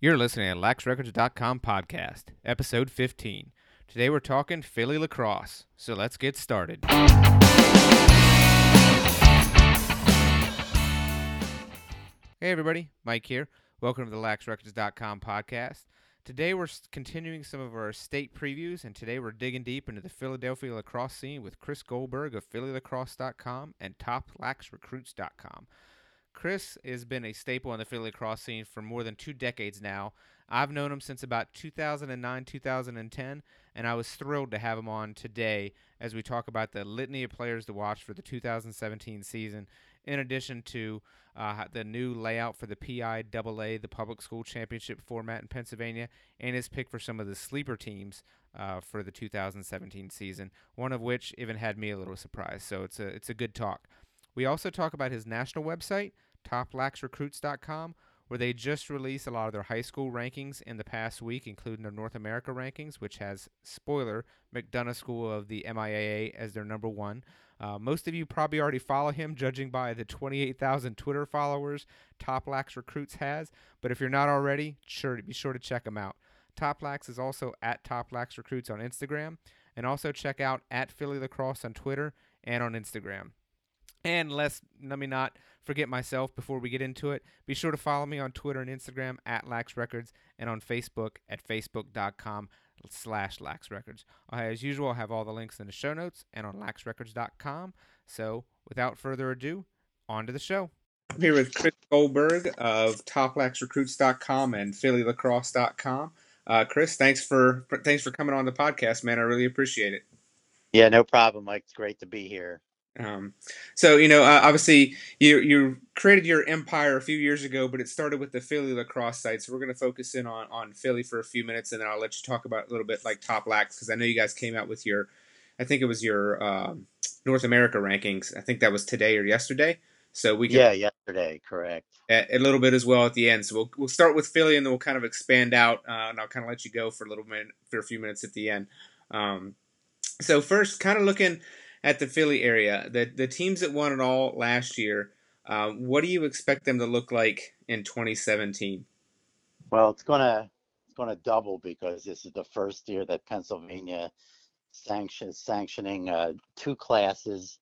You're listening to LaxRecords.com podcast, episode 15. Today we're talking Philly lacrosse, so let's get started. Hey everybody, Mike here. Welcome to the LaxRecords.com podcast. Today we're continuing some of our state previews, and today we're digging deep into the Philadelphia lacrosse scene with Chris Goldberg of PhillyLacrosse.com and TopLaxRecruits.com. Chris has been a staple in the Philly cross scene for more than two decades now. I've known him since about 2009, 2010, and I was thrilled to have him on today as we talk about the litany of players to watch for the 2017 season, in addition to uh, the new layout for the PIAA, the Public School Championship format in Pennsylvania, and his pick for some of the sleeper teams uh, for the 2017 season. One of which even had me a little surprised. So it's a it's a good talk. We also talk about his national website, toplaxrecruits.com, where they just released a lot of their high school rankings in the past week, including their North America rankings, which has, spoiler, McDonough School of the MIAA as their number one. Uh, most of you probably already follow him, judging by the 28,000 Twitter followers Top Lax Recruits has. But if you're not already, sure to be sure to check him out. Top Lax is also at Top Lax Recruits on Instagram, and also check out at Philly Lacrosse on Twitter and on Instagram. And lest let me not forget myself before we get into it, be sure to follow me on Twitter and Instagram at Lax Records and on Facebook at facebook.com slash Lax Records. As usual, I'll have all the links in the show notes and on laxrecords.com. So without further ado, on to the show. I'm here with Chris Goldberg of toplaxrecruits.com and phillylacrosse.com. Uh, Chris, thanks for thanks for coming on the podcast, man. I really appreciate it. Yeah, no problem, Mike. It's great to be here. Um, so you know, uh, obviously, you you created your empire a few years ago, but it started with the Philly lacrosse site. So we're going to focus in on on Philly for a few minutes, and then I'll let you talk about a little bit like Top Lax because I know you guys came out with your, I think it was your um, North America rankings. I think that was today or yesterday. So we can, Yeah, yesterday, correct. a, a little bit as well at the end. So we'll we'll start with Philly, and then we'll kind of expand out, uh, and I'll kind of let you go for a little minute for a few minutes at the end. Um, so first, kind of looking at the Philly area, the the teams that won it all last year. Uh, what do you expect them to look like in 2017? Well, it's gonna it's gonna double because this is the first year that Pennsylvania sanction sanctioning uh, two classes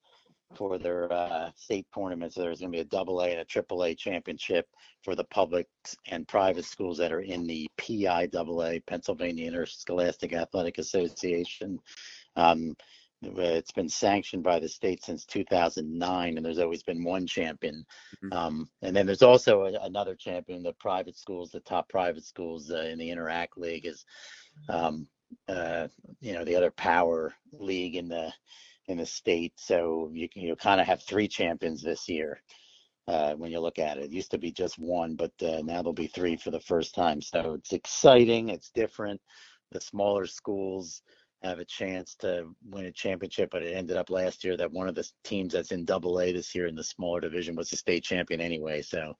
for their uh, state tournaments. So there's gonna be a double A and a triple A championship for the public and private schools that are in the PIAA, Pennsylvania Interscholastic Athletic Association. Um, it's been sanctioned by the state since 2009, and there's always been one champion. Mhm. Um, and then there's also a, another champion. The private schools, the top private schools uh, in the Interac League, is um, uh, you know the other power league in the in the state. So you can you kind of have three champions this year. Uh, when you look at it, it used to be just one, but uh, now there'll be three for the first time. So it's exciting. It's different. The smaller schools have a chance to win a championship, but it ended up last year that one of the teams that's in Double A this year in the smaller division was the state champion anyway. So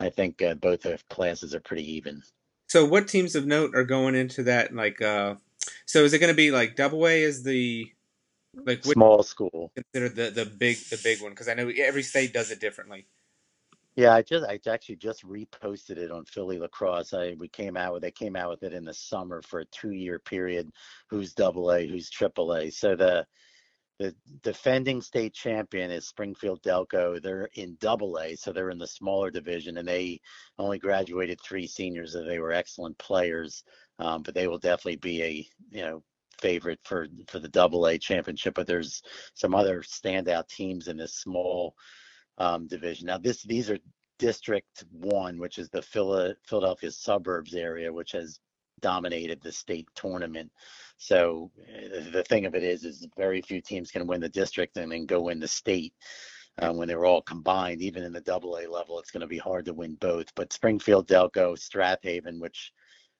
I think uh, both the classes are pretty even. So what teams of note are going into that? Like, uh, so is it going to be like Double A is the like Small school. consider the the big the big one? Because I know every state does it differently. Yeah, I just I actually just reposted it on Philly Lacrosse. I we came out with they came out with it in the summer for a two year period. Who's double A, who's triple A. So the the defending state champion is Springfield Delco. They're in double A, so they're in the smaller division, and they only graduated three seniors, and they were excellent players. Um, but they will definitely be a you know favorite for for the double A championship. But there's some other standout teams in this small um, division. Now this these are District One, which is the Phila- Philadelphia suburbs area, which has dominated the state tournament. So uh, the thing of it is, is very few teams can win the district and then go in the state. Uh, when they're all combined, even in the double A level, it's going to be hard to win both. But Springfield, Delco, Strath Haven, which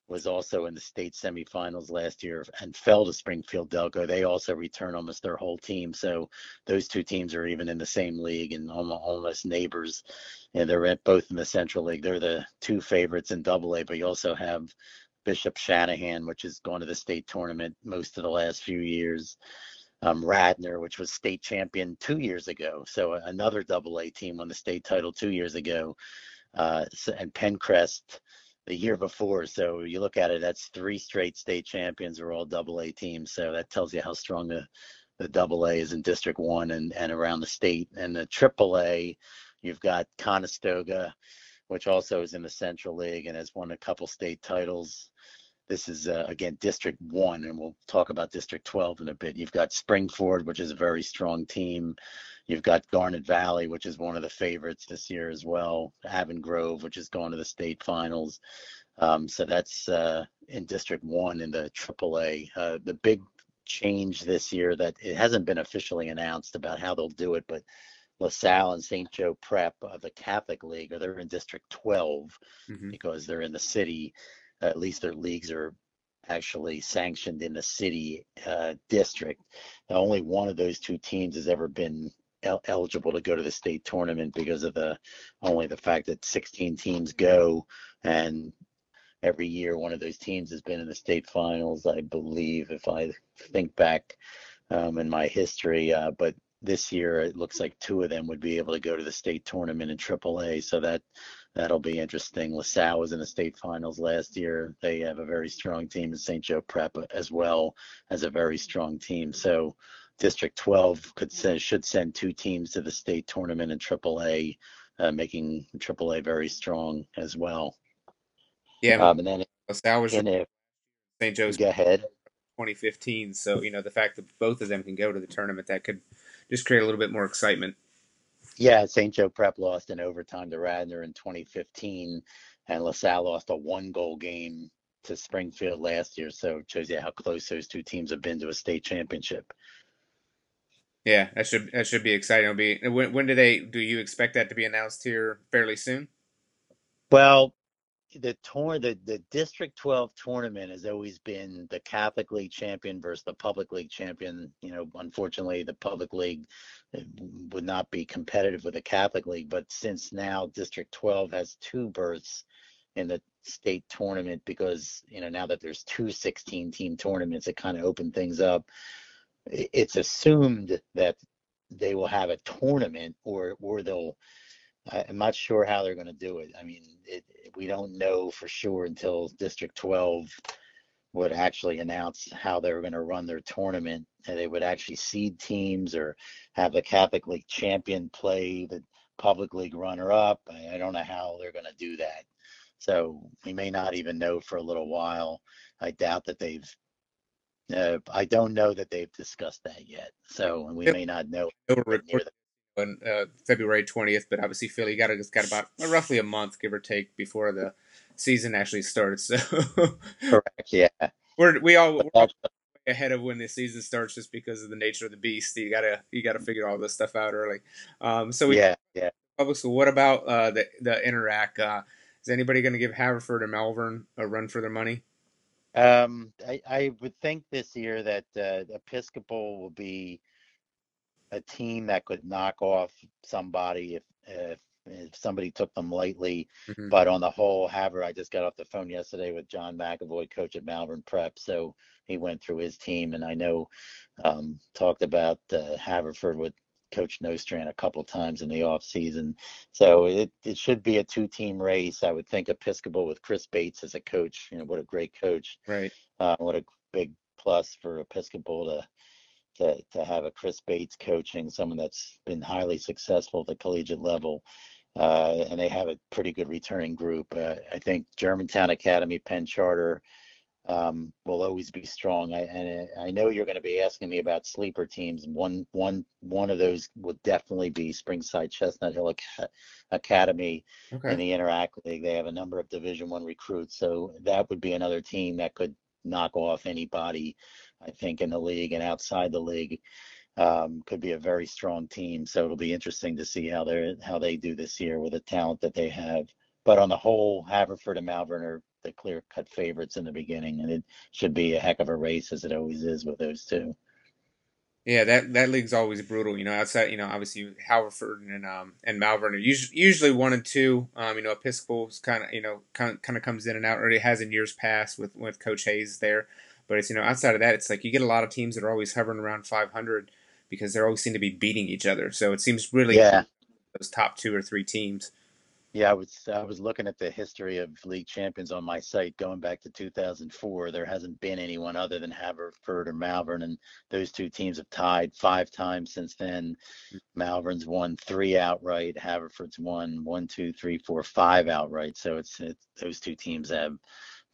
was also in the state semifinals last year and fell to Springfield Delco. They also return almost their whole team. So those two teams are even in the same league and almo- almost neighbors. And they're both in the Central League. They're the two favorites in Double A, but you also have Bishop Shanahan, which has gone to the state tournament most of the last few years. Um, Radnor, which was state champion two years ago. So another Double A team won the state title two years ago. Uh, and Penncrest the year before. So you look at it, that's three straight state champions are all double A teams. So that tells you how strong the the double A is in District One and, and around the state. And the triple A, you've got Conestoga, which also is in the Central League and has won a couple state titles. This is uh, again District One, and we'll talk about District 12 in a bit. You've got Springford, which is a very strong team. You've got Garnet Valley, which is one of the favorites this year as well. Avon Grove, which is going to the state finals. Um, so that's uh, in District One in the AAA. Uh, the big change this year that it hasn't been officially announced about how they'll do it, but LaSalle and St. Joe Prep, of the Catholic League, or they're in District 12 mm-hmm. because they're in the city. At least their leagues are actually sanctioned in the city uh, district. Now, only one of those two teams has ever been el- eligible to go to the state tournament because of the only the fact that 16 teams go and every year one of those teams has been in the state finals i believe if i think back um, in my history uh, but this year it looks like two of them would be able to go to the state tournament in AAA. So that that'll be interesting. LaSalle was in the state finals last year. They have a very strong team, in St. Joe Prep as well as a very strong team. So District 12 could send, should send two teams to the state tournament in AAA, uh, making AAA very strong as well. Yeah, um, and then LaSalle was in St. Joe's. Go ahead. 2015. So you know the fact that both of them can go to the tournament that could just create a little bit more excitement. Yeah, St. Joe Prep lost in overtime to Radnor in 2015, and LaSalle lost a one-goal game to Springfield last year. So it shows you how close those two teams have been to a state championship. Yeah, that should that should be exciting. It'll be when when do they do you expect that to be announced here fairly soon? Well, the tour the, the district 12 tournament has always been the catholic league champion versus the public league champion. You know unfortunately the public league uh, would not be competitive with the catholic league but since now district 12 has two berths in the state tournament because you know now that there's two 16 team tournaments it kind of opened things up it's assumed that they will have a tournament or or they'll I'm not sure how they're going to do it. I mean, it, we don't know for sure until District 12 would actually announce how they were going to run their tournament. And they would actually seed teams or have the Catholic League champion play the public league runner up. I, I don't know how they're going to do that. So we may not even know for a little while. I doubt that they've. Uh, I don't know that they've discussed that yet. So we may not know on uh, February 20th, but obviously Philly got it's got about uh, roughly a month, give or take, before the season actually starts. So correct, yeah. We're we all we're ahead of when the season starts just because of the nature of the beast. You gotta you gotta figure all this stuff out early. Um, so we, yeah, yeah. Public school. What about uh, the the Interac? Uh, is anybody going to give Haverford or Malvern a run for their money? Um, I, I would think this year that uh, Episcopal will be a team that could knock off somebody if if, if somebody took them lightly. Mm-hmm. But on the whole, Haver, I just got off the phone yesterday with John McAvoy, coach at Malvern Prep. So he went through his team, and I know um, talked about uh, Haverford with Coach Nostrand a couple times in the off season. So it, it should be a two team race. I would think Episcopal with Chris Bates as a coach. You know, what a great coach. Right. Uh, what a big plus for Episcopal to to, to have a Chris Bates coaching, someone that's been highly successful at the collegiate level. Uh, and they have a pretty good returning group. Uh, I think Germantown Academy, Penn Charter um, will always be strong. I, and I know you're going to be asking me about sleeper teams. One, one, one of those would definitely be Springside Chestnut Hill Academy okay. in the Interac League. They have a number of Division One recruits, so that would be another team that could knock off anybody I think, in the league and outside the league. Um, could be a very strong team. So it'll be interesting to see how they how they do this year with the talent that they have. But on the whole, Haverford and Malvern are the clear cut favorites in the beginning, and it should be a heck of a race as it always is with those two. Yeah, that that league's always brutal. You know, outside, you know, obviously Haverford and um and Malvern are usually, usually one and two. Um, you know, Episcopal's kind of you know kind of comes in and out, it has in years past with with Coach Hayes there. But it's you know outside of that, it's like you get a lot of teams that are always hovering around 500 because they always seem to be beating each other. So it seems really yeah. those top two or three teams. Yeah, I was I was looking at the history of league champions on my site going back to 2004. There hasn't been anyone other than Haverford or Malvern, and those two teams have tied five times since then. Mm-hmm. Malvern's won three outright. Haverford's won one, two, three, four, five outright. So it's, it's those two teams have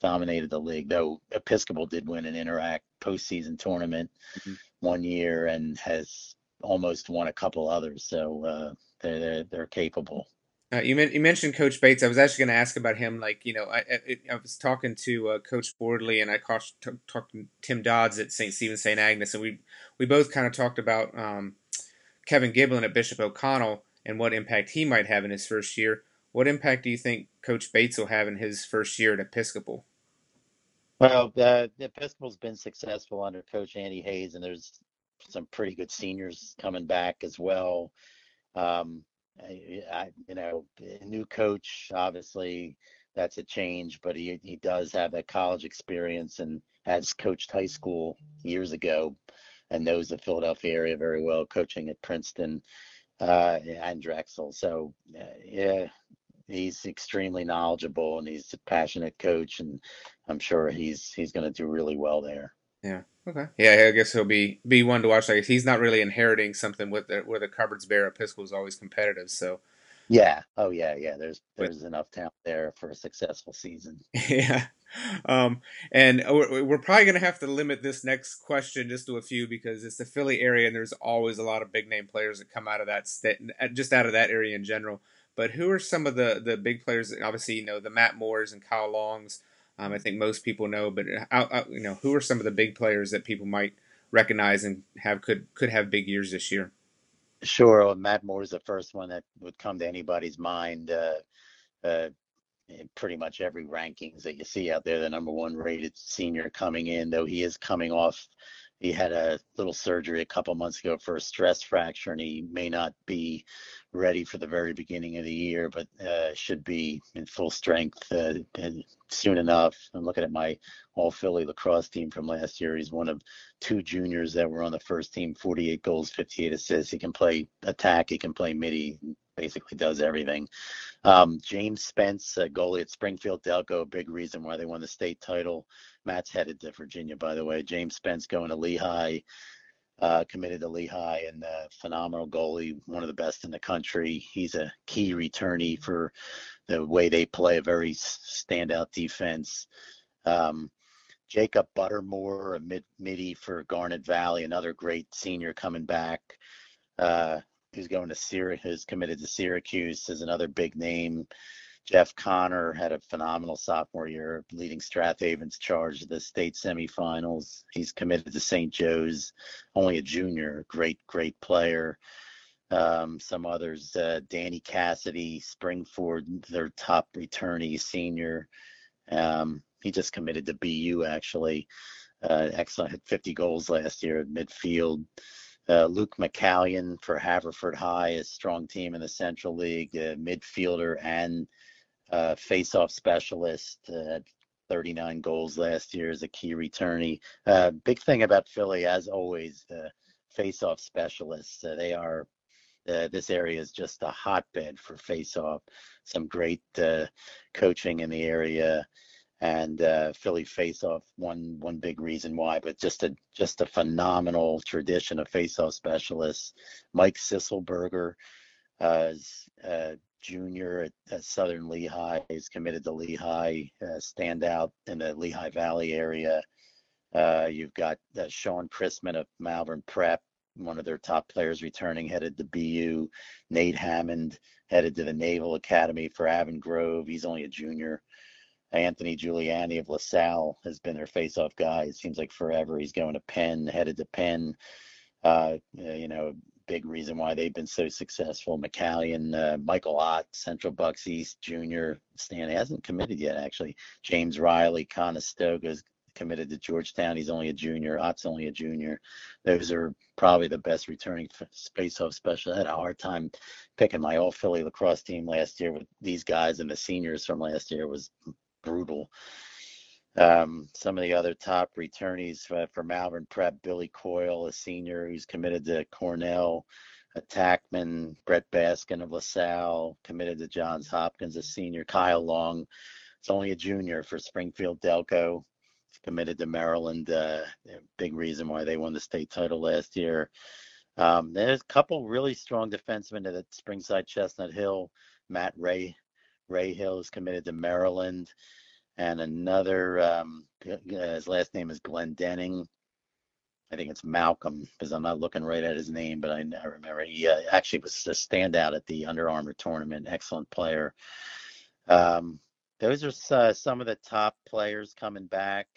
dominated the league. Though Episcopal did win an Interac postseason tournament mm-hmm. one year and has almost won a couple others. So uh, they're, they're they're capable. Uh, you, you mentioned Coach Bates. I was actually going to ask about him. Like, you know, I, I, I was talking to uh, Coach Fordley and I talked to Tim Dodds at St. Stephen St. Agnes, and we we both kind of talked about um, Kevin Giblin at Bishop O'Connell and what impact he might have in his first year. What impact do you think Coach Bates will have in his first year at Episcopal? Well, the, the Episcopal's been successful under Coach Andy Hayes, and there's some pretty good seniors coming back as well. Um, I, I, you know, a new coach, obviously that's a change, but he, he does have that college experience and has coached high school years ago and knows the Philadelphia area very well, coaching at Princeton uh, and Drexel. So, uh, yeah, he's extremely knowledgeable and he's a passionate coach, and I'm sure he's he's going to do really well there. Yeah. Okay. Yeah, I guess he'll be be one to watch. Like he's not really inheriting something with the, where the cupboards bare. Episcopal is always competitive, so. Yeah. Oh yeah. Yeah. There's there's but, enough talent there for a successful season. Yeah. Um, and we're, we're probably going to have to limit this next question just to a few because it's the Philly area and there's always a lot of big name players that come out of that state, just out of that area in general. But who are some of the the big players? Obviously, you know the Matt Moores and Kyle Longs. Um, I think most people know, but uh, you know who are some of the big players that people might recognize and have could could have big years this year? Sure, well, Matt Moore is the first one that would come to anybody's mind. Uh, uh, pretty much every rankings that you see out there, the number one rated senior coming in, though he is coming off. He had a little surgery a couple months ago for a stress fracture, and he may not be ready for the very beginning of the year, but uh, should be in full strength uh, soon enough. I'm looking at my all Philly lacrosse team from last year. He's one of two juniors that were on the first team, 48 goals, 58 assists. He can play attack, he can play midi, basically does everything. Um, James Spence, goalie at Springfield Delco, big reason why they won the state title. Matt's headed to Virginia, by the way. James Spence going to Lehigh uh, committed to Lehigh and uh, phenomenal goalie, one of the best in the country. He's a key returnee for the way they play a very standout defense. Um, Jacob Buttermore, a mid midi for Garnet Valley, another great senior coming back. Uh, who's going to Syracuse, he's committed to Syracuse, is another big name. Jeff Connor had a phenomenal sophomore year, leading Strath Haven's charge to the state semifinals. He's committed to St. Joe's, only a junior, great, great player. Um, some others, uh, Danny Cassidy, Springford, their top returnee, senior. Um, he just committed to BU actually. Uh, excellent, had 50 goals last year at midfield. Uh, Luke McCallion for Haverford High, a strong team in the Central League, midfielder and uh, face-off specialist. Uh, 39 goals last year as a key returnee. Uh, big thing about Philly, as always, the face-off specialists. Uh, they are uh, this area is just a hotbed for face-off. Some great uh, coaching in the area, and uh, Philly face-off one one big reason why. But just a just a phenomenal tradition of face-off specialists. Mike Sisselberger uh, uh, junior at, at, Southern Lehigh. He's committed to Lehigh, uh, standout in the Lehigh Valley area. Uh, you've got uh, Sean Chrisman of Malvern Prep, one of their top players returning, headed to BU. Nate Hammond headed to the Naval Academy for Avon Grove. He's only a junior. Anthony Giuliani of LaSalle has been their face-off guy. It seems like forever. He's going to Penn, headed to Penn. Uh, you know, big reason why they've been so successful. McCallion, uh, Michael Ott, Central Bucks East Junior. Stan hasn't committed yet, actually. James Riley, Conestoga Conestoga's committed to Georgetown. He's only a junior. Ott's only a junior. Those are probably the best returning face-off special. I had a hard time picking my all Philly lacrosse team last year with these guys and the seniors from last year was brutal. Um, some of the other top returnees for, for Malvern Prep, Billy Coyle, a senior who's committed to Cornell. attackman Brett Baskin of LaSalle committed to Johns Hopkins, a senior. Kyle Long, it's only a junior for Springfield Delco, committed to Maryland. Uh, big reason why they won the state title last year. Um, there's a couple really strong defensemen at Springside Chestnut Hill. Matt Ray Rahill is committed to Maryland, and another um, his last name is Glenn Denning. I think it's Malcolm because I'm not looking right at his name, but I, I remember he uh, actually was a standout at the Under Armour tournament. Excellent player. Um, those are uh, some of the top players coming back.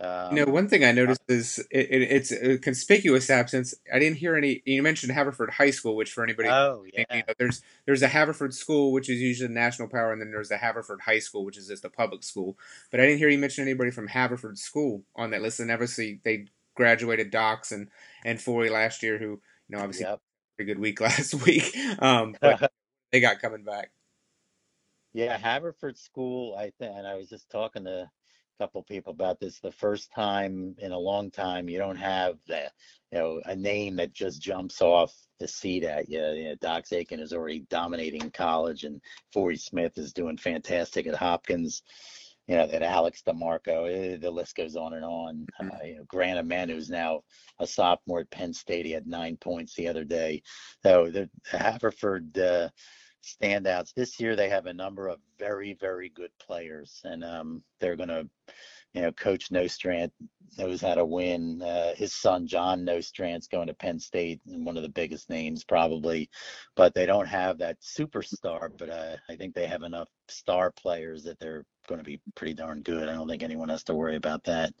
Um, you know, one thing I noticed is it, it, it's a conspicuous absence. I didn't hear any. You mentioned Haverford High School, which for anybody, oh yeah, you know, there's there's a Haverford School, which is usually the national power, and then there's the Haverford High School, which is just a public school. But I didn't hear you mention anybody from Haverford School on that list. And obviously, they graduated Dox and and Forry last year, who you know obviously yep. pretty good week last week, um, but they got coming back. Yeah, Haverford School. I think, and I was just talking to couple people about this. The first time in a long time, you don't have the, you know, a name that just jumps off the seat at you. you know, Dox Aitken is already dominating college, and Forry Smith is doing fantastic at Hopkins. You know, that Alex DeMarco, eh, the list goes on and on. Uh, you know, Grant Ament, who's now a sophomore at Penn State, he had nine points the other day. So the Haverford uh, standouts. This year they have a number of very, very good players, and um, they're going to, you know, Coach Nostrand knows how to win. Uh, his son John Nostrand's going to Penn State, and one of the biggest names probably, but they don't have that superstar. But uh, I think they have enough star players that they're going to be pretty darn good. I don't think anyone has to worry about that.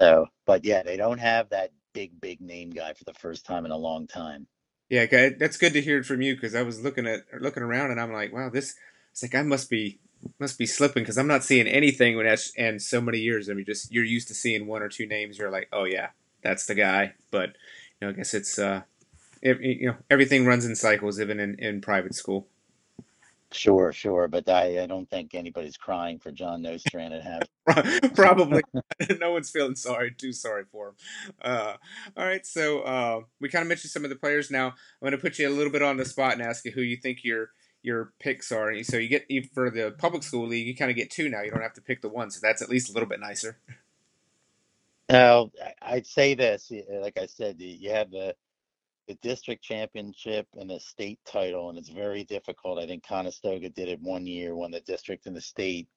so, but yeah, they don't have that big, big name guy for the first time in a long time. Yeah, that's good to hear from you because I was looking at looking around and I'm like, wow, this. It's like I must be must be slipping because I'm not seeing anything when that's and so many years. I mean, just you're used to seeing one or two names. You're like, oh yeah, that's the guy. But you know, I guess it's uh, it, you know, everything runs in cycles, even in in private school. Sure, sure, but I, I don't think anybody's crying for John Nostrand at half. Probably, no one's feeling sorry, too sorry for him. Uh, all right, so uh, we kind of mentioned some of the players. Now I'm going to put you a little bit on the spot and ask you who you think your your picks are. So you get for the public school league, you kind of get two now. You don't have to pick the one, so that's at least a little bit nicer. Now, I'd say this, like I said, you have the the district championship and the state title, and it's very difficult. I think Conestoga did it one year, won the district and the state.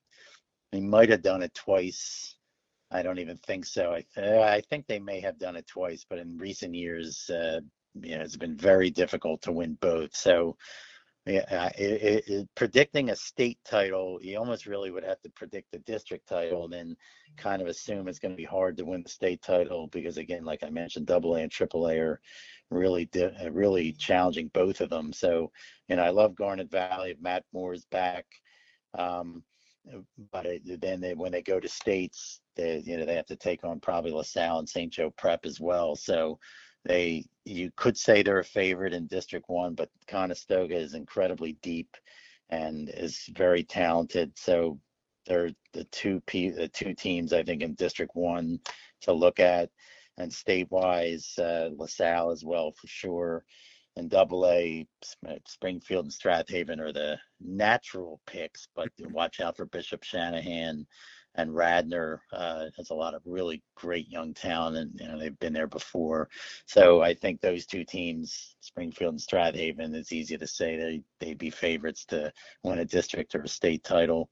They might have done it twice. I don't even think so. I th- I think they may have done it twice, but in recent years, uh, you know, it's been very difficult to win both. So, yeah, it, it, it, predicting a state title, you almost really would have to predict the district title, and then kind of assume it's going to be hard to win the state title because, again, like I mentioned, Double A and Triple A are really uh, really challenging both of them. So, you know, I love Garnet Valley. Matt Moore's back, um, but it, then they, when they go to states, they you know they have to take on probably LaSalle and St. Joe Prep as well. So they you could say they're a favorite in District One, but Conestoga is incredibly deep and is very talented. So they're the two p the two teams I think in District One to look at and state-wise, uh, LaSalle as well for sure. And Double A, Springfield and Strath Haven are the natural picks, but watch out for Bishop Shanahan and Radnor uh, has a lot of really great young talent, and you know they've been there before. So I think those two teams, Springfield and Strath Haven, it's easy to say they they'd be favorites to win a district or a state title.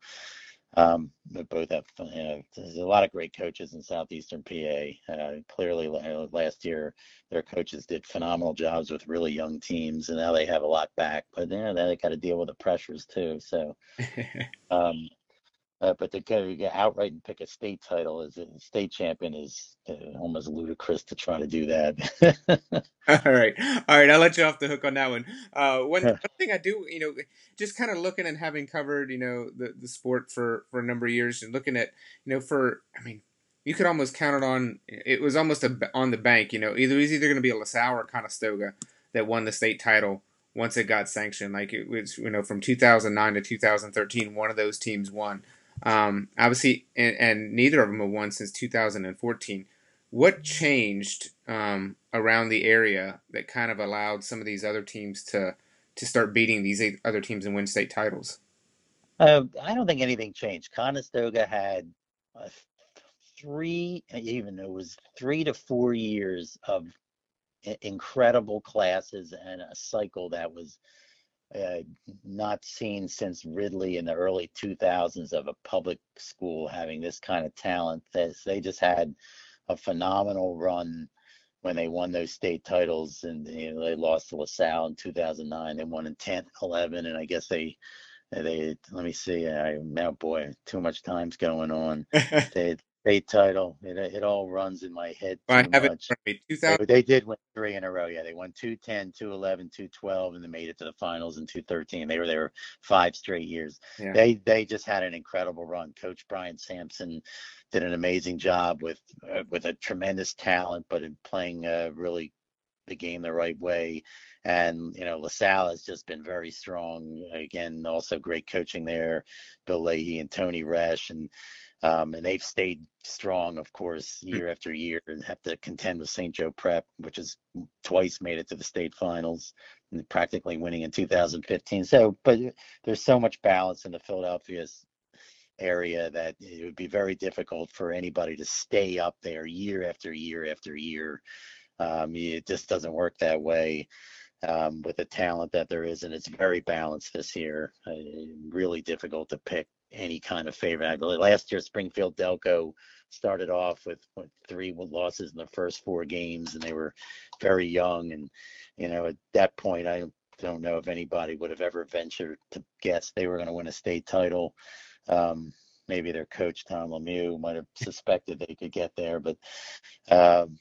Um, both have, you know, there's a lot of great coaches in Southeastern PA. Uh, clearly, last year their coaches did phenomenal jobs with really young teams, and now they have a lot back. But you know, they got to deal with the pressures too. So, um, uh, but to go outright and pick a state title as a state champion is uh, almost ludicrous to try to do that. all right, all right. I'll let you off the hook on that one. Uh, one, one thing I do, you know, just kind of looking and having covered, you know, the the sport for for a number of years and looking at, you know, for I mean, you could almost count it on. It was almost a, on the bank, you know. Either it was either going to be a LaSalle or Conestoga that won the state title once it got sanctioned. Like it was, you know, from 2009 to 2013, one of those teams won. Um, obviously, and, and, neither of them have won since 2014. what changed um, around the area that kind of allowed some of these other teams to to start beating these other teams and win state titles? Uh, I don't think anything changed. Conestoga had uh, three, even it was three to four years of incredible classes and a cycle that was uh, not seen since Ridley in the early 2000s of a public school having this kind of talent. They just had a phenomenal run when they won those state titles and you know, they lost to LaSalle in 2009. They won in 10, 11, and I guess they they let me see. I now boy, too much time's going on. they state title. It, it all runs in my head I have much. It 2000... They, they, did win three in a row. Yeah, they won 210, 211, 212, and they made it to the finals in 213. They were there five straight years. Yeah. They they just had an incredible run. Coach Brian Sampson did an amazing job with uh, with a tremendous talent, but in playing uh, really the game the right way. And you know, LaSalle has just been very strong. Again, also great coaching there. Bill Leahy and Tony Resch and um, and they've stayed strong, of course, hmm. year after year, and have to contend with St. Joe Prep, which has twice made it to the state finals, and practically winning in 2015. So, but there's so much balance in the Philadelphia area that it would be very difficult for anybody to stay up there year after year after year. Um, it just doesn't work that way. Um, with the talent that there is, and it's very balanced this year. Uh, really difficult to pick any kind of believe last year Springfield Delco started off with what, three losses in the first four games, and they were very young. And you know, at that point, I don't know if anybody would have ever ventured to guess they were going to win a state title. Um, maybe their coach Tom Lemieux might have suspected they could get there, but um,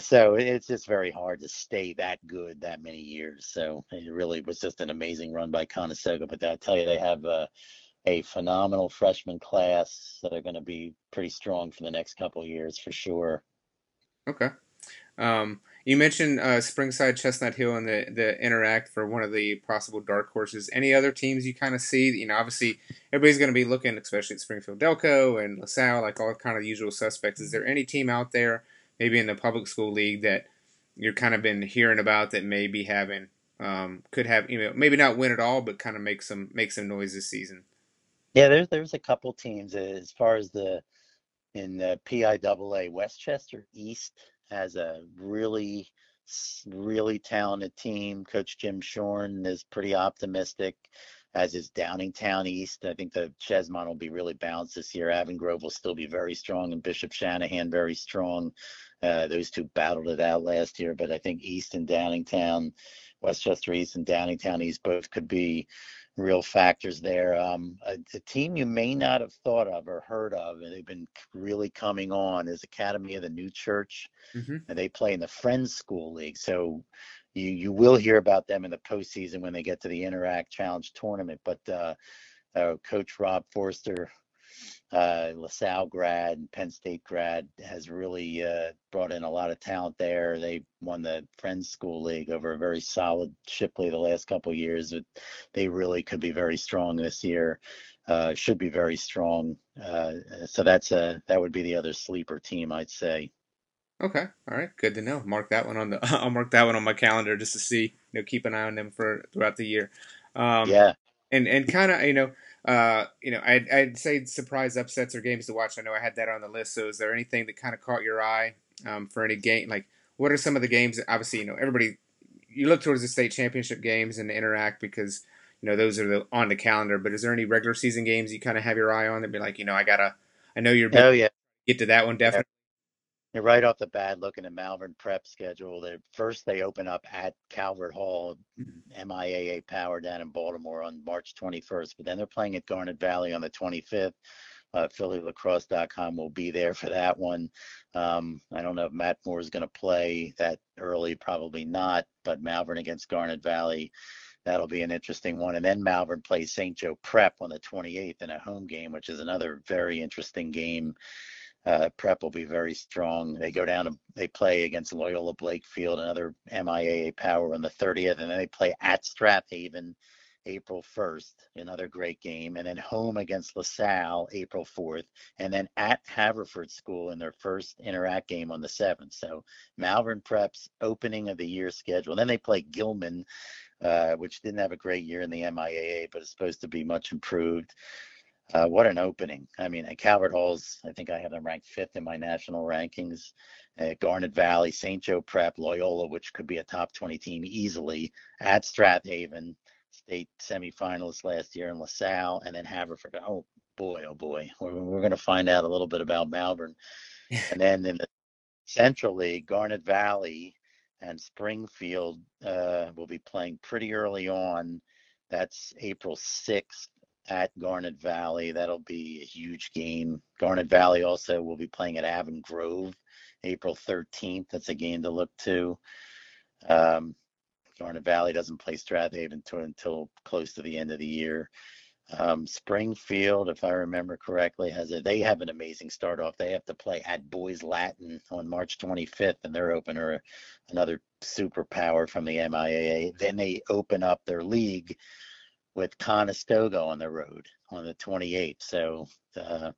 so it's just very hard to stay that good that many years. So it really was just an amazing run by Conestoga. But I tell you, they have. Uh, a phenomenal freshman class that are going to be pretty strong for the next couple years for sure. Okay. Um, you mentioned uh, Springside, Chestnut Hill, and the the Interac for one of the possible dark horses. Any other teams you kind of see? You know, obviously everybody's going to be looking, especially at Springfield Delco and LaSalle, like all kind of usual suspects. Is there any team out there, maybe in the public school league, that you're kind of been hearing about that may be having um, could have you know maybe not win at all, but kind of make some make some noise this season? Yeah, there's there's a couple teams as far as the in the PIAA. West Chester East has a really really talented team. Coach Jim Shorn is pretty optimistic, as is Downingtown East. I think the Chesmont will be really balanced this year. Avon Grove will still be very strong, and Bishop Shanahan very strong. Uh, those two battled it out last year, but I think East and Downingtown, West Chester East and Downingtown East both could be real factors there. Um, a, a, team you may not have thought of or heard of, and they've been really coming on, is Academy of the New Church, mm-hmm. and they play in the Friends School League. So you you will hear about them in the postseason when they get to the Interac Challenge tournament. But uh, uh, Coach Rob Forster uh, LaSalle grad and Penn State grad has really uh, brought in a lot of talent there. They won the Friends School League over a very solid Shipley the last couple years. They really could be very strong this year. Uh, should be very strong. Uh, so that's a that would be the other sleeper team, I'd say. Okay, all right, good to know. Mark that one on the. I'll mark that one on my calendar just to see. You know, keep an eye on them for throughout the year. Um, yeah, and and kind of you know uh, you know, I'd, I'd, say surprise upsets or games to watch. I know I had that on the list. So, is there anything that kind of caught your eye um, for any game? Like, what are some of the games? That, obviously, you know, everybody you look towards the state championship games and interact because you know those are the, on the calendar. But is there any regular season games you kind of have your eye on that be like, you know, I gotta, I know you're, oh yeah, get to that one definitely right off the bat, looking at Malvern prep schedule, they first they open up at Calvert Hall, MIAA Power down in Baltimore on March 21st, but then they're playing at Garnet Valley on the 25th. Uh, PhillyLacrosse.com will be there for that one. Um, I don't know if Matt Moore is going to play that early, probably not, but Malvern against Garnet Valley. That'll be an interesting one. And then Malvern plays St. Joe Prep on the 28th in a home game, which is another very interesting game uh, prep will be very strong. They go down and they play against Loyola Blakefield, another MIAA power on the 30th, and then they play at Strath Haven April 1st, another great game, and then home against LaSalle April 4th, and then at Haverford School in their first interact game on the 7th. So Malvern Prep's opening of the year schedule. And Then they play Gilman, uh, which didn't have a great year in the MIAA, but is supposed to be much improved. Uh, what an opening. I mean, at Calvert Hall's, I think I have them ranked fifth in my national rankings. At Garnet Valley, St. Joe Prep, Loyola, which could be a top 20 team easily, at Strath Haven, state semifinalist last year in LaSalle, and then Haverford. Oh boy, oh boy, we're, we're going to find out a little bit about Malvern. and then in the Central League, Garnet Valley and Springfield uh, will be playing pretty early on. That's April 6th at Garnet Valley. That'll be a huge game. Garnet Valley also will be playing at Avon Grove April 13th. That's a game to look to. Um, Garnet Valley doesn't play Strath Haven until, until close to the end of the year. Um, Springfield, if I remember correctly, has a they have an amazing start off. They have to play at Boys Latin on March 25th, and their opener, another superpower from the MIAA. Then they open up their league with Conestoga on the road on the 28th. So uh,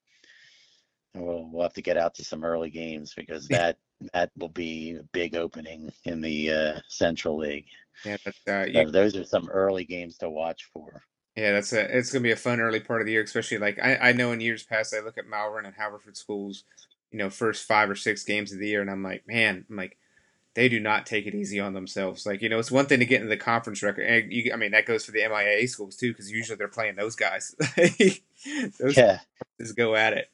we'll, we'll have to get out to some early games because that that will be a big opening in the uh, Central League. Yeah, but, uh, you, So those are some early games to watch for. yeah, that's a. It's gonna be a fun early part of the year, especially like I, I know in years past I look at Malvern and Haverford schools, you know, first five or six games of the year, and I'm like, man, I'm like, they do not take it easy on themselves. Like, you know, it's one thing to get into the conference record. And you, I mean, that goes for the MIAA schools too, because usually they're playing those guys. those Yeah. just go at it.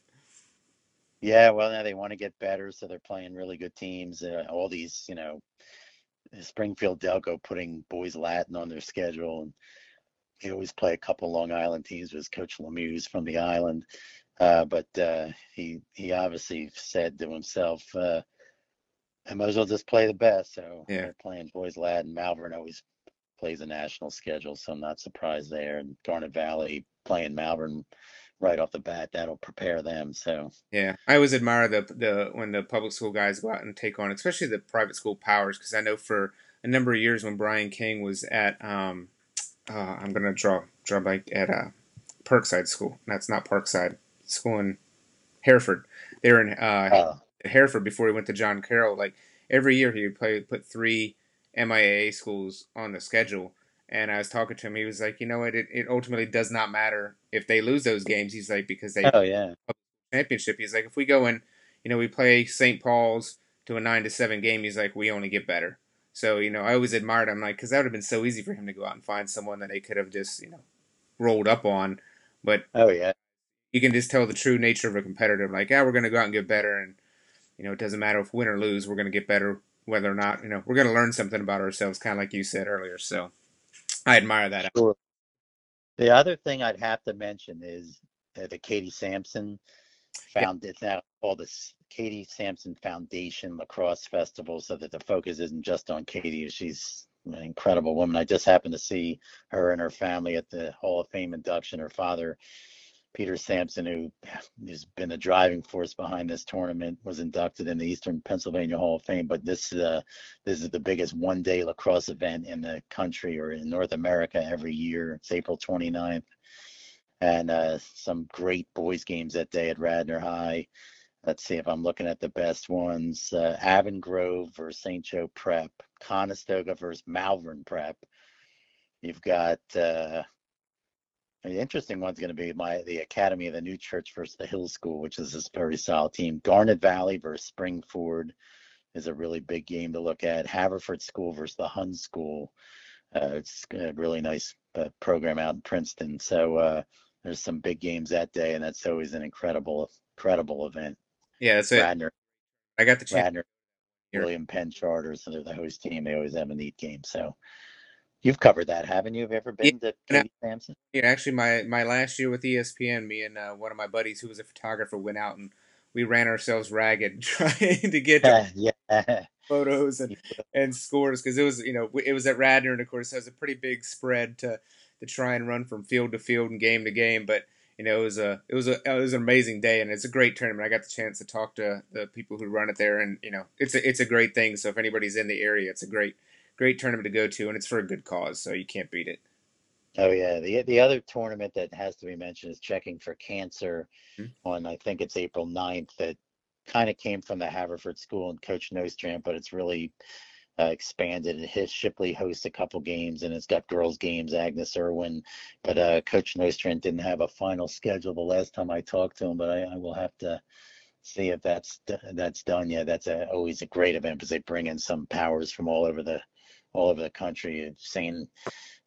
Yeah, well, now they want to get better, so they're playing really good teams. Uh, all these, you know, Springfield Delco putting Boys Latin on their schedule, and they always play a couple Long Island teams with Coach Lemieux from the island. Uh, but uh, he he obviously said to himself, uh, "I might as well just play the best." So Yeah. they're playing Boys Lad and Malvern always plays a national schedule, so I'm not surprised there. And Garnet Valley playing Malvern right off the bat, that'll prepare them. So Yeah, I always admire the the when the public school guys go out and take on, especially the private school powers, because I know for a number of years when Brian King was at, um, uh, I'm gonna draw draw blank at uh, Parkside School. That's not Parkside School in Hereford. They were in uh, uh, Hereford before he went to John Carroll. Like every year, he would play put three MIAA schools on the schedule. And I was talking to him. He was like, you know what? It, it ultimately does not matter if they lose those games. He's like because they oh yeah. championship. He's like, if we go and you know, we play St. Paul's to a nine to seven game. He's like, we only get better. So you know, I always admired him, like, because that would have been so easy for him to go out and find someone that they could have just, you know, rolled up on. But Oh yeah. you can just tell the true nature of a competitor. Like, yeah, we're going to go out and get better, and you know, it doesn't matter if win or lose, we're going to get better, whether or not, you know, we're going to learn something about ourselves, kind of like you said earlier. So I admire that. Sure. The other thing I'd have to mention is uh, the Katie Samson found it's now called the Katie Samson Foundation Lacrosse Festival, so that the focus isn't just on Katie. She's an incredible woman. I just happened to see her and her family at the Hall of Fame induction. Her father, Peter Samson, who has been the driving force behind this tournament, was inducted in the Eastern Pennsylvania Hall of Fame. But this uh, this is the biggest one-day lacrosse event in the country or in North America every year. It's April 29th, and uh, some great boys games that day at Radnor High. Let's see if I'm looking at the best ones. Uh, Avon Grove versus St. Joe Prep, Conestoga versus Malvern Prep. You've got the interesting one's going to be my the Academy of the New Church versus the Hill School, which is this very solid team. Garnet Valley versus Springford is a really big game to look at. Haverford School versus the Hun School. Uh, it's a really nice uh, program out in Princeton. So uh, there's some big games that day, and that's always an incredible, incredible event. Yeah, that's it. Radnor, I got the chance. Radnor, Here. William Penn Charters, so they're the host team. They always have a neat game. So you've covered that, haven't you? Have you ever been to and I- Katie Samson? Yeah, actually, my my last year with ESPN, me and uh, one of my buddies who was a photographer went out and we ran ourselves ragged trying to get yeah. photos and, and scores because it was you know it was at Radnor and of course it was a pretty big spread to to try and run from field to field and game to game, but you know it was a it was a it was an amazing day and it's a great tournament. I got the chance to talk to the people who run it there and you know it's a it's a great thing. So if anybody's in the area, it's a great great tournament to go to and it's for a good cause, so you can't beat it. Oh yeah, the the other tournament that has to be mentioned is checking for cancer Mhm. on I think it's April 9th that kind of came from the Haverford School and Coach Nostrand, but it's really uh, expanded. And his Shipley hosts a couple games and it's got girls games, Agnes Irwin, but uh, Coach Nostrand didn't have a final schedule the last time I talked to him, but I, I will have to see if that's that's done yet. That's a, always a great event because they bring in some powers from all over the all over the country. Saint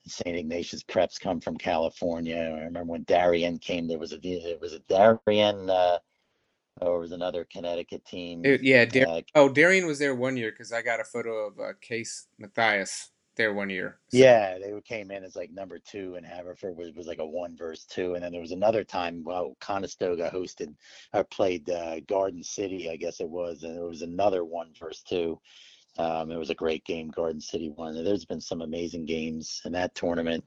Saint Ignatius preps come from California. I remember when Darien came, there was a it was a Darien uh, or was another Connecticut team. It- yeah. Dar- Uh, oh, Darien was there one year because I got a photo of uh, Case Matthias there one year. So- Yeah, they came in as like number two, and Haverford was, was like a one versus two. And then there was another time, well, Conestoga hosted or played uh, Garden City, I guess it was, and there was another one versus two. Um, it was a great game, Garden City won. There's been some amazing games in that tournament,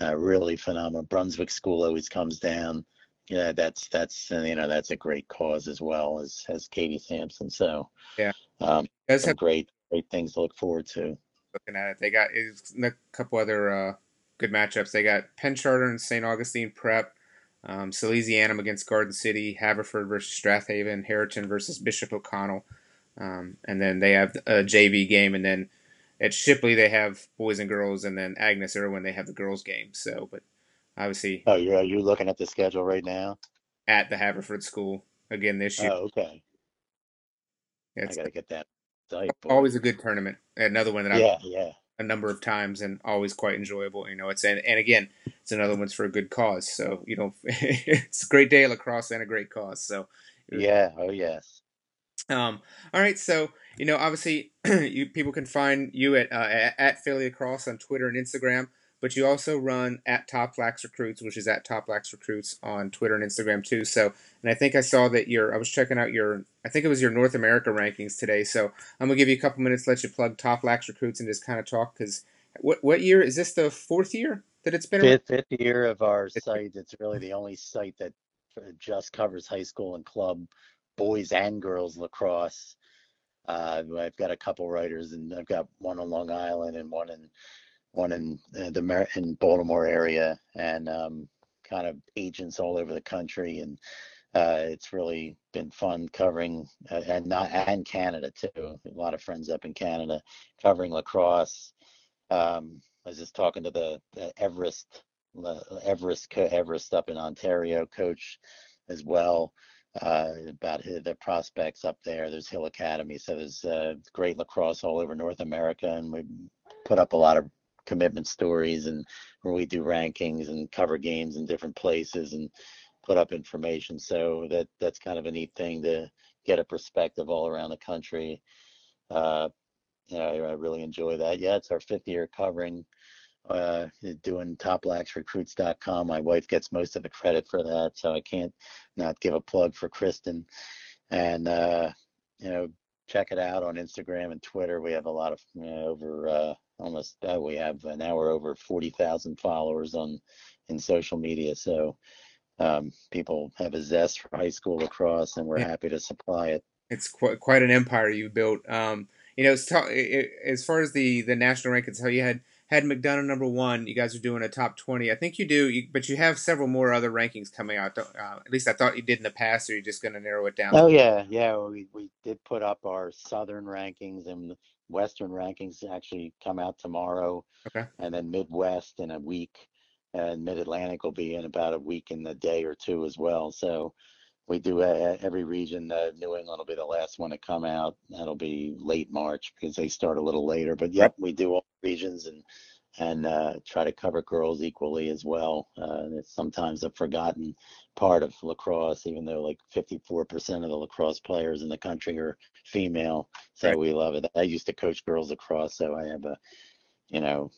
uh, really phenomenal. Brunswick School always comes down. Yeah, that's that's you know that's a great cause as well as as Katie Samson. So Yeah. um, Does have great great things to look forward to. looking at it. They got a couple other uh, good matchups. They got Penn Charter and St. Augustine Prep, um, Salesianum against Garden City, Haverford versus Strath Haven, Harrington versus Bishop O'Connell, um, and then they have a JV game, and then at Shipley they have boys and girls, and then Agnes Irwin they have the girls game. So, but obviously Oh, you're you're looking at the schedule right now. at the Haverford School again this year. Oh, okay. I gotta get that boy. always a good tournament. Another one that I've Yeah, yeah. a number of times and always quite enjoyable. You know, it's and, and again, it's another one's for a good cause. So you know, it's a great day of lacrosse and a great cause. So Yeah. Oh, yes. Um, all right. So you know, obviously, you people can find you at uh, at, Philly Lacrosse on Twitter and Instagram. But you also run at Top Lax Recruits, which is at Top Lax Recruits on Twitter and Instagram too. So, and I think I saw that your I was checking out your I think it was your North America rankings today. So I'm gonna give you a couple minutes, let you plug Top Lax Recruits, and just kind of talk because what what year is this? The fourth year that it's been. around? Fifth, fifth year of our site. It's really the only site that just covers high school and club, boys and girls lacrosse. Uh, I've got a couple writers, and I've got one on Long Island and one in one in uh, the Mar- in Baltimore area, and um, kind of agents all over the country. And uh, it's really been fun covering, uh, and not and Canada too. A lot of friends up in Canada covering lacrosse. Um, I was just talking to the, the Everest, Everest, Everest up in Ontario coach as well uh, about the prospects up there. There's Hill Academy, so there's uh, great lacrosse all over North America, and we put up a lot of commitment stories and we do rankings and cover games in different places and put up information. So that that's kind of a neat thing to get a perspective all around the country. Uh, I, I really enjoy that. Yeah, it's our fifth year covering, uh, doing toplaxrecruits.com. My wife gets most of the credit for that, so I can't not give a plug for Kristen. And, uh, you know, check it out on Instagram and Twitter. We have a lot of, you know, over, uh, almost, uh, we have now we're over 40,000 followers on, in social media. So, um, people have a zest for high school lacrosse and we're Yeah. happy to supply it. it's quite quite an empire you built. Um, you know, it, as far as the the national rankings, how you had had McDonogh number one. You guys are doing a top twenty. I think you do, you, but you have several more other rankings coming out. Uh, at least I thought you did in the past. Or you're just going to narrow it down? Oh yeah, yeah. We we did put up our southern rankings and western rankings actually come out tomorrow. Okay. And then Midwest in a week, and Mid Atlantic will be in about a week in a day or two as well. So we do uh, every region. Uh, New England will be the last one to come out. That'll be late March because they start a little later. But yep, we do all regions and and uh, try to cover girls equally as well. Uh, it's sometimes a forgotten part of lacrosse, even though like 54% of the lacrosse players in the country are female. So Right. we love it. I used to coach girls lacrosse, so I have a, you know,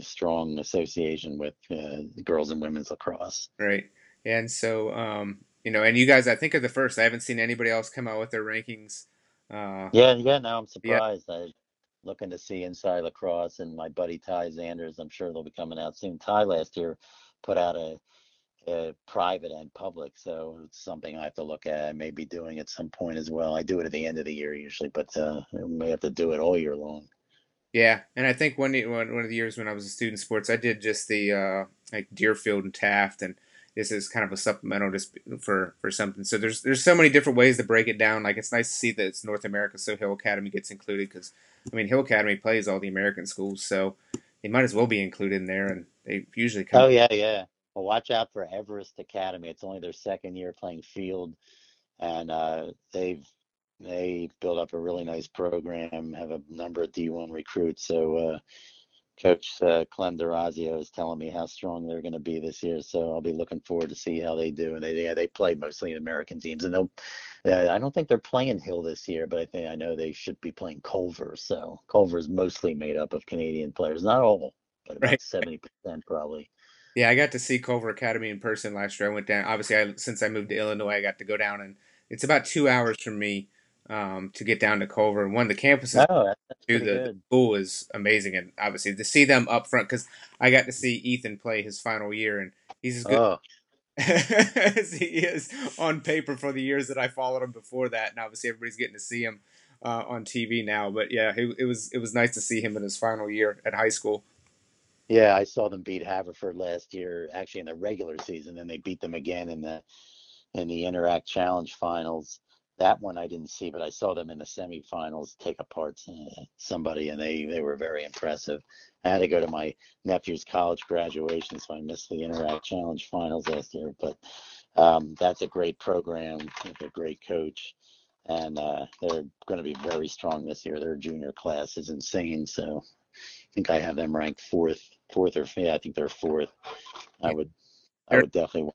strong association with uh, girls and women's lacrosse. Right. And so, um, you know, and you guys, I think are the first. I haven't seen anybody else come out with their rankings. Uh, Yeah, yeah. Now I'm surprised. I'm looking to see Inside Lacrosse and my buddy Ty Xanders. I'm sure they'll be coming out soon. Ty last year put out a, a private and public, so it's something I have to look at. I may be doing at some point as well. I do it at the end of the year usually, but uh, I may have to do it all year long. Yeah, and I think one one one of the years when I was a student sports, I did just the uh, like Deerfield and Taft, and this is kind of a supplemental just for for something. So there's there's so many different ways to break it down. Like it's nice to see that it's North America, so Hill Academy gets included because I mean Hill Academy plays all the American schools, so they might as well be included in there, and they usually come. Oh yeah, yeah. Well, watch out for Everest Academy. It's only their second year playing field, and uh, they've they built up a really nice program. Have a number of D1 recruits. So uh, Coach uh, Clem Durazio is telling me how strong they're going to be this year. So I'll be looking forward to see how they do. And they yeah, they play mostly American teams, and they'll. Uh, I don't think they're playing Hill this year, but I think I know they should be playing Culver. So Culver is mostly made up of Canadian players, not all, but about seventy percent probably. Yeah, I got to see Culver Academy in person last year. I went down. Obviously, I, since I moved to Illinois, I got to go down, and it's about two hours from me um, to get down to Culver. One, of the campus is oh, the, the, school is amazing, and obviously to see them up front because I got to see Ethan play his final year, and he's as good oh. as he is on paper for the years that I followed him before that, and obviously everybody's getting to see him uh, on TV now. But yeah, it, it was it was nice to see him in his final year at high school. Yeah, I saw them beat Haverford last year, actually in the regular season, and they beat them again in the in the Interac Challenge finals. That one I didn't see, but I saw them in the semifinals take apart uh, somebody, and they they were very impressive. I had to go to my nephew's college graduation, so I missed the Interac Challenge finals last year. But um, that's a great program, a great coach, and uh, they're going to be very strong this year. Their junior class is insane, so I think I have them ranked fourth, fourth or yeah, I think they're fourth. I would, I would definitely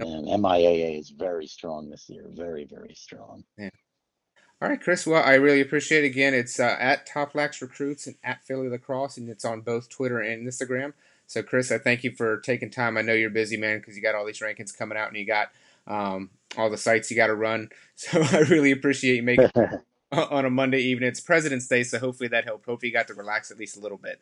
them. MIAA is very strong this year, very very strong. Yeah. All right, Chris. Well, I really appreciate it. Again, it's uh, at Toplax Recruits and at Philly Lacrosse, and it's on both Twitter and Instagram. So, Chris, I thank you for taking time. I know you're busy, man, because you got all these rankings coming out and you got um, all the sites you got to run. So, I really appreciate you making on a Monday evening. It's President's Day, so hopefully that helped. Hopefully you got to relax at least a little bit.